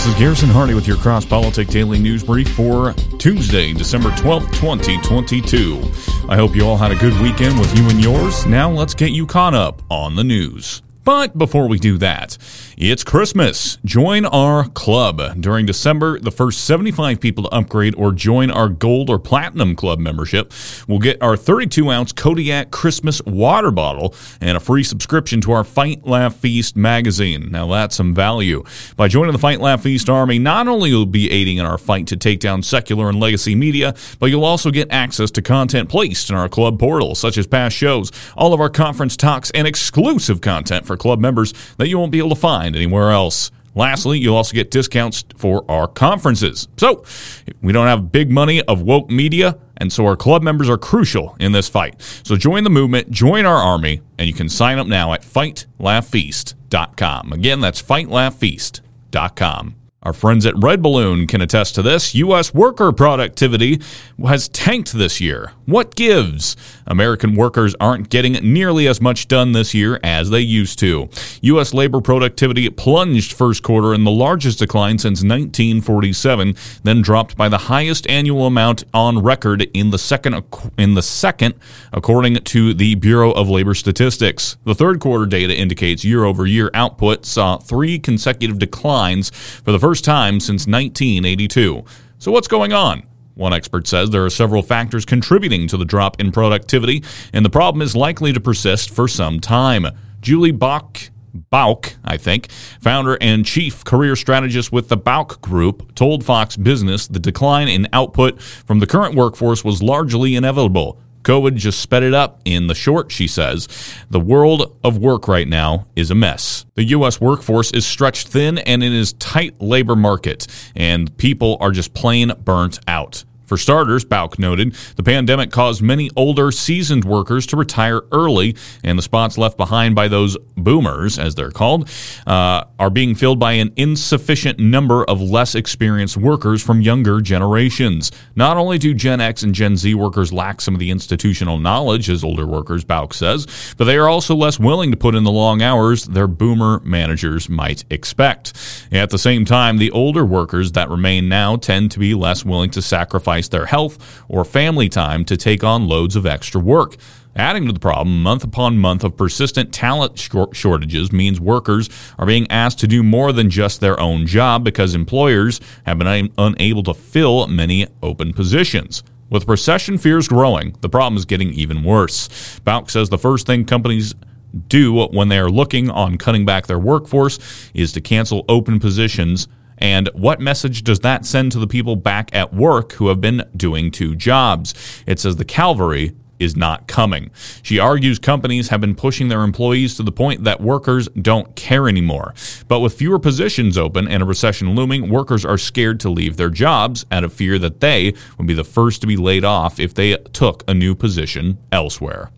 This is Garrison Hardy with your Cross Politic Daily News Brief for Tuesday, December 12th, 2022. I hope you all had a good weekend with you and yours. Now let's get you caught up on the news. But before we do that, it's Christmas. Join our club. During December, the first 75 people to upgrade or join our gold or platinum club membership will get our 32 ounce Kodiak Christmas water bottle and a free subscription to our Fight Laugh Feast magazine. Now that's some value. By joining the Fight Laugh Feast army, not only will you be aiding in our fight to take down secular and legacy media, but you'll also get access to content placed in our club portal, such as past shows, all of our conference talks, and exclusive content for club members that you won't be able to find anywhere else. Lastly, you'll also get discounts for our conferences. So, we don't have big money of woke media, and so our club members are crucial in this fight. So join the movement, join our army, and you can sign up now at fightlaughfeast.com. Again, that's fightlaughfeast.com. Our friends at Red Balloon can attest to this. U.S. worker productivity has tanked this year. What gives? American workers aren't getting nearly as much done this year as they used to. U.S. labor productivity plunged first quarter in the largest decline since 1947, then dropped by the highest annual amount on record in the second in the second, according to the Bureau of Labor Statistics. The third quarter data indicates year-over-year output saw three consecutive declines for the first time since 1982. So, what's going on? One expert says there are several factors contributing to the drop in productivity, and the problem is likely to persist for some time. Julie Bach Bauke, I think, founder and chief career strategist with the Bauke Group, told Fox Business the decline in output from the current workforce was largely inevitable. COVID just sped it up. In the short, she says, the world of work right now is a mess. The U.S. workforce is stretched thin and it is tight labor market, and people are just plain burnt out. For starters, Bauke noted, the pandemic caused many older, seasoned workers to retire early, and the spots left behind by those boomers, as they're called, uh, are being filled by an insufficient number of less experienced workers from younger generations. Not only do Gen X and Gen Z workers lack some of the institutional knowledge, as older workers, Bauke says, but they are also less willing to put in the long hours their boomer managers might expect. At the same time, the older workers that remain now tend to be less willing to sacrifice sacrifice their health or family time to take on loads of extra work. Adding to the problem, month upon month of persistent talent shortages means workers are being asked to do more than just their own job because employers have been unable to fill many open positions. With recession fears growing, the problem is getting even worse. Bauke says the first thing companies do when they are looking on cutting back their workforce is to cancel open positions and what message does that send to the people back at work who have been doing two jobs? It says the Calvary is not coming. She argues companies have been pushing their employees to the point that workers don't care anymore. But with fewer positions open and a recession looming, workers are scared to leave their jobs out of fear that they would be the first to be laid off if they took a new position elsewhere.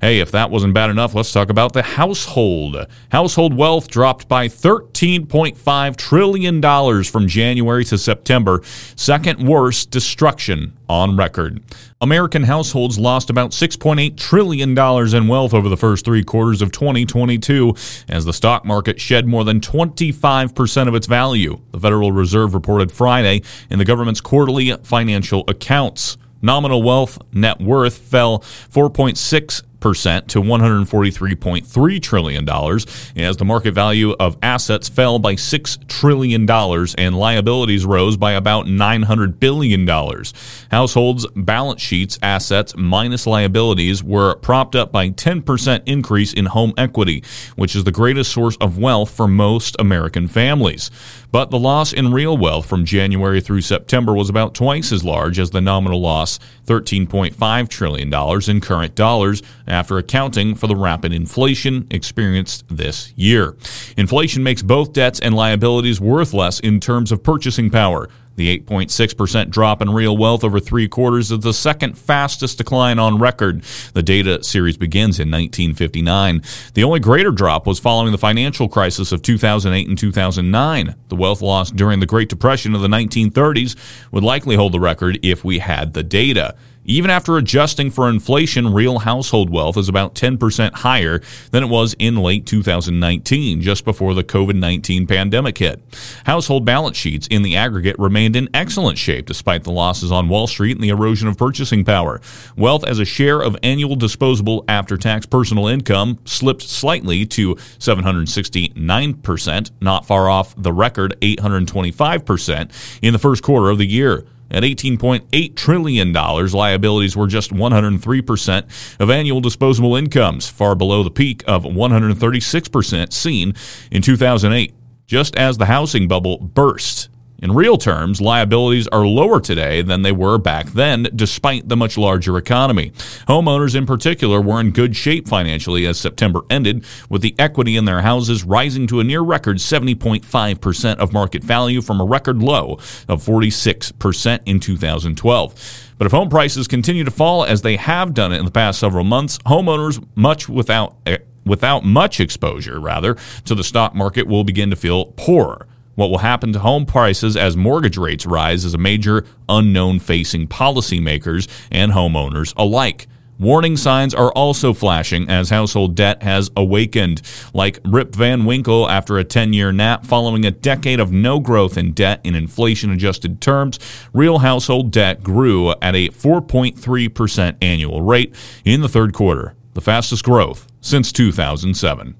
Hey, if that wasn't bad enough, let's talk about the household. Household wealth dropped by $13.5 trillion from January to September, second worst destruction on record. American households lost about $6.8 trillion in wealth over the first three quarters of 2022 as the stock market shed more than 25% of its value, the Federal Reserve reported Friday in the government's quarterly financial accounts. Nominal wealth net worth fell 4.6 percent to 143.3 trillion dollars as the market value of assets fell by 6 trillion dollars and liabilities rose by about 900 billion dollars. Households balance sheets assets minus liabilities were propped up by 10% increase in home equity, which is the greatest source of wealth for most American families. But the loss in real wealth from January through September was about twice as large as the nominal loss, $13.5 trillion in current dollars, after accounting for the rapid inflation experienced this year. Inflation makes both debts and liabilities worth less in terms of purchasing power. The 8.6% drop in real wealth over three quarters is the second fastest decline on record. The data series begins in 1959. The only greater drop was following the financial crisis of 2008 and 2009. The wealth loss during the Great Depression of the 1930s would likely hold the record if we had the data. Even after adjusting for inflation, real household wealth is about 10% higher than it was in late 2019, just before the COVID 19 pandemic hit. Household balance sheets in the aggregate remained in excellent shape despite the losses on Wall Street and the erosion of purchasing power. Wealth as a share of annual disposable after tax personal income slipped slightly to 769%, not far off the record 825% in the first quarter of the year. At $18.8 trillion, liabilities were just 103% of annual disposable incomes, far below the peak of 136% seen in 2008, just as the housing bubble burst in real terms, liabilities are lower today than they were back then, despite the much larger economy. Homeowners, in particular, were in good shape financially as September ended, with the equity in their houses rising to a near record 70.5% of market value from a record low of 46% in 2012. But if home prices continue to fall as they have done in the past several months, homeowners, much without eh, without much exposure, rather, to the stock market will begin to feel poorer. What will happen to home prices as mortgage rates rise is a major unknown facing policymakers and homeowners alike. Warning signs are also flashing as household debt has awakened. Like Rip Van Winkle after a 10 year nap following a decade of no growth in debt in inflation adjusted terms, real household debt grew at a 4.3% annual rate in the third quarter, the fastest growth since 2007.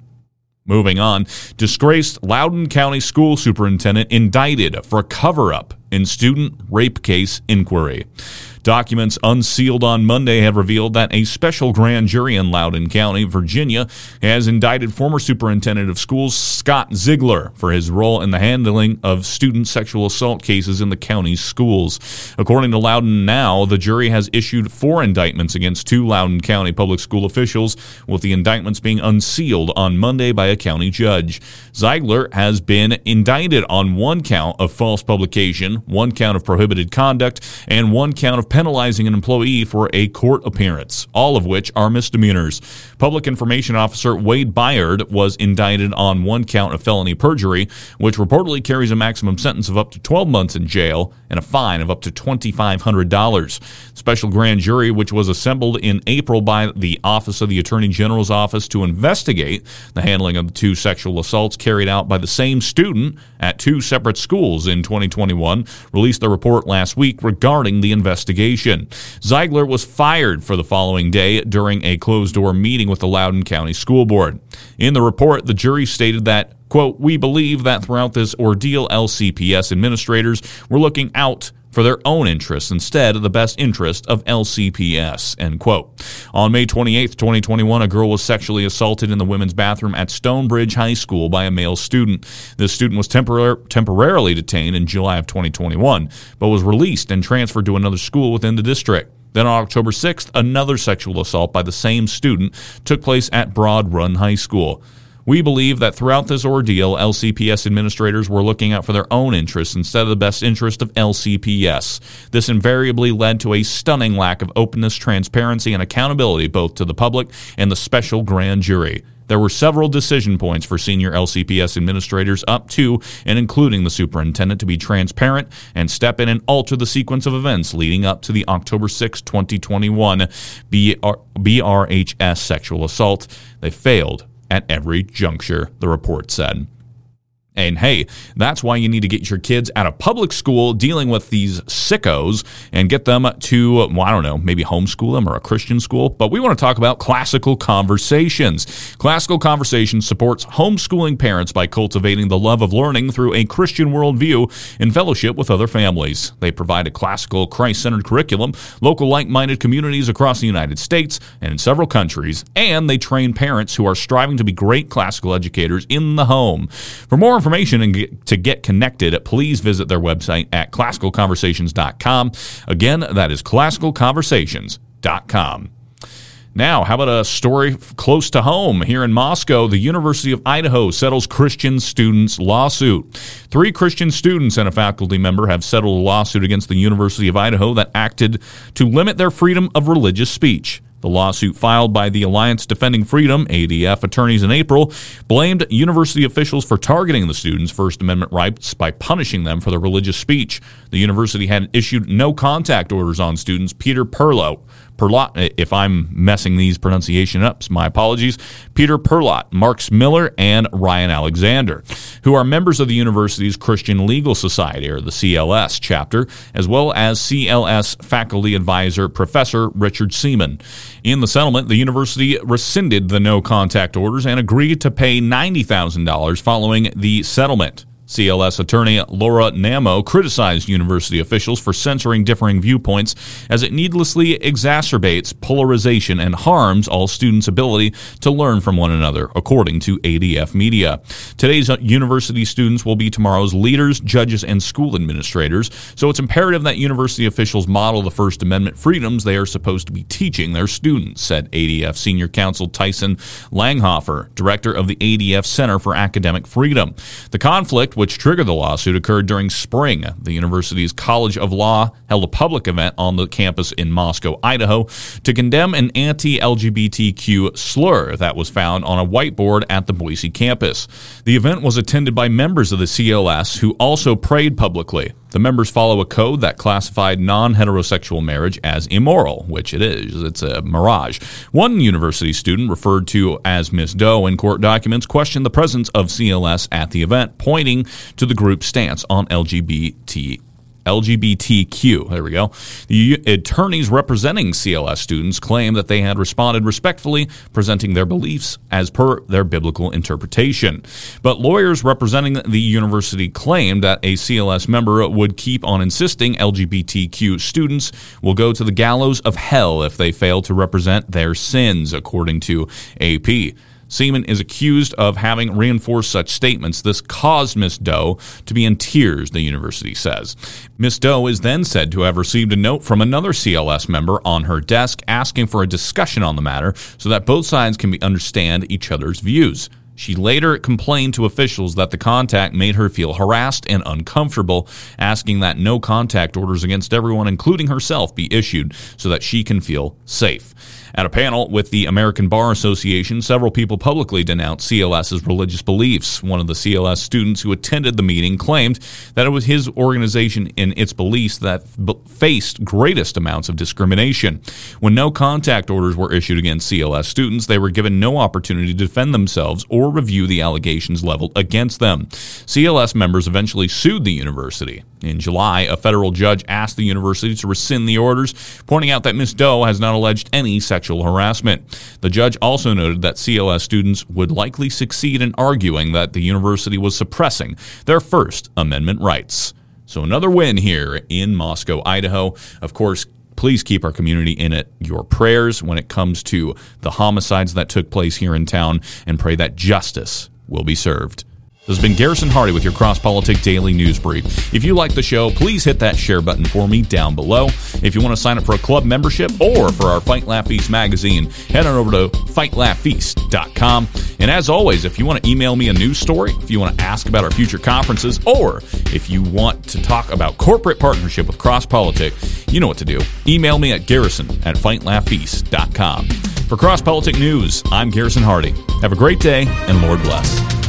Moving on, disgraced Loudoun County School Superintendent indicted for cover up in student rape case inquiry. Documents unsealed on Monday have revealed that a special grand jury in Loudoun County, Virginia, has indicted former superintendent of schools Scott Ziegler for his role in the handling of student sexual assault cases in the county's schools. According to Loudoun Now, the jury has issued four indictments against two Loudoun County public school officials, with the indictments being unsealed on Monday by a county judge. Ziegler has been indicted on one count of false publication, one count of prohibited conduct, and one count of penalizing an employee for a court appearance, all of which are misdemeanors. Public Information Officer Wade Byard was indicted on one count of felony perjury, which reportedly carries a maximum sentence of up to 12 months in jail and a fine of up to $2,500. Special grand jury, which was assembled in April by the Office of the Attorney General's office to investigate the handling of the two sexual assaults carried out by the same student at two separate schools in 2021, released the report last week regarding the investigation investigation. Ziegler was fired for the following day during a closed door meeting with the Loudoun County School Board. In the report, the jury stated that Quote, we believe that throughout this ordeal, LCPS administrators were looking out for their own interests instead of the best interest of LCPS. End quote. On May 28, 2021, a girl was sexually assaulted in the women's bathroom at Stonebridge High School by a male student. This student was tempor- temporarily detained in July of 2021, but was released and transferred to another school within the district. Then on October 6th, another sexual assault by the same student took place at Broad Run High School. We believe that throughout this ordeal, LCPS administrators were looking out for their own interests instead of the best interest of LCPS. This invariably led to a stunning lack of openness, transparency, and accountability both to the public and the special grand jury. There were several decision points for senior LCPS administrators up to and including the superintendent to be transparent and step in and alter the sequence of events leading up to the October 6, 2021 BR- BRHS sexual assault. They failed at every juncture, the report said. And hey, that's why you need to get your kids out of public school dealing with these sickos and get them to, well, I don't know, maybe homeschool them or a Christian school. But we want to talk about Classical Conversations. Classical Conversations supports homeschooling parents by cultivating the love of learning through a Christian worldview in fellowship with other families. They provide a classical, Christ centered curriculum, local like minded communities across the United States and in several countries, and they train parents who are striving to be great classical educators in the home. For more information, information and get, to get connected, please visit their website at classicalconversations.com. Again, that is classicalconversations.com. Now, how about a story close to home? Here in Moscow, the University of Idaho settles Christian students' lawsuit. Three Christian students and a faculty member have settled a lawsuit against the University of Idaho that acted to limit their freedom of religious speech. The lawsuit filed by the Alliance Defending Freedom, ADF, attorneys in April blamed university officials for targeting the students' First Amendment rights by punishing them for their religious speech. The university had issued no contact orders on students Peter Perlot, Perlot, if I'm messing these pronunciation ups, my apologies, Peter Perlot, Marks Miller, and Ryan Alexander, who are members of the university's Christian Legal Society, or the CLS chapter, as well as CLS faculty advisor Professor Richard Seamon. In the settlement, the university rescinded the no contact orders and agreed to pay $90,000 following the settlement. CLS attorney Laura Nammo criticized university officials for censoring differing viewpoints as it needlessly exacerbates polarization and harms all students' ability to learn from one another, according to ADF Media. Today's university students will be tomorrow's leaders, judges, and school administrators, so it's imperative that university officials model the First Amendment freedoms they are supposed to be teaching their students, said ADF Senior Counsel Tyson Langhofer, director of the ADF Center for Academic Freedom. The conflict which triggered the lawsuit occurred during spring. The university's College of Law held a public event on the campus in Moscow, Idaho, to condemn an anti LGBTQ slur that was found on a whiteboard at the Boise campus. The event was attended by members of the CLS who also prayed publicly. The members follow a code that classified non heterosexual marriage as immoral, which it is. It's a mirage. One university student, referred to as Miss Doe in court documents, questioned the presence of CLS at the event, pointing to the group's stance on LGBT LGBTQ. There we go. The attorneys representing CLS students claim that they had responded respectfully, presenting their beliefs as per their biblical interpretation. But lawyers representing the university claimed that a CLS member would keep on insisting LGBTQ students will go to the gallows of hell if they fail to represent their sins, according to AP. Seamon is accused of having reinforced such statements. This caused Miss Doe to be in tears, the university says. Miss Doe is then said to have received a note from another CLS member on her desk asking for a discussion on the matter so that both sides can understand each other's views. She later complained to officials that the contact made her feel harassed and uncomfortable, asking that no contact orders against everyone, including herself, be issued so that she can feel safe. At a panel with the American Bar Association, several people publicly denounced CLS's religious beliefs. One of the CLS students who attended the meeting claimed that it was his organization in its beliefs that faced greatest amounts of discrimination. When no contact orders were issued against CLS students, they were given no opportunity to defend themselves or review the allegations leveled against them. CLS members eventually sued the university. In July, a federal judge asked the university to rescind the orders, pointing out that Ms. Doe has not alleged any sexual harassment. The judge also noted that CLS students would likely succeed in arguing that the university was suppressing their First Amendment rights. So, another win here in Moscow, Idaho. Of course, please keep our community in it your prayers when it comes to the homicides that took place here in town and pray that justice will be served. This has been Garrison Hardy with your Cross Politic Daily News Brief. If you like the show, please hit that share button for me down below. If you want to sign up for a club membership or for our Fight Laugh Feast magazine, head on over to fightlaughfeast.com. And as always, if you want to email me a news story, if you want to ask about our future conferences, or if you want to talk about corporate partnership with Cross Politic, you know what to do. Email me at garrison at fightlaughfeast.com. For Cross Politic News, I'm Garrison Hardy. Have a great day, and Lord bless.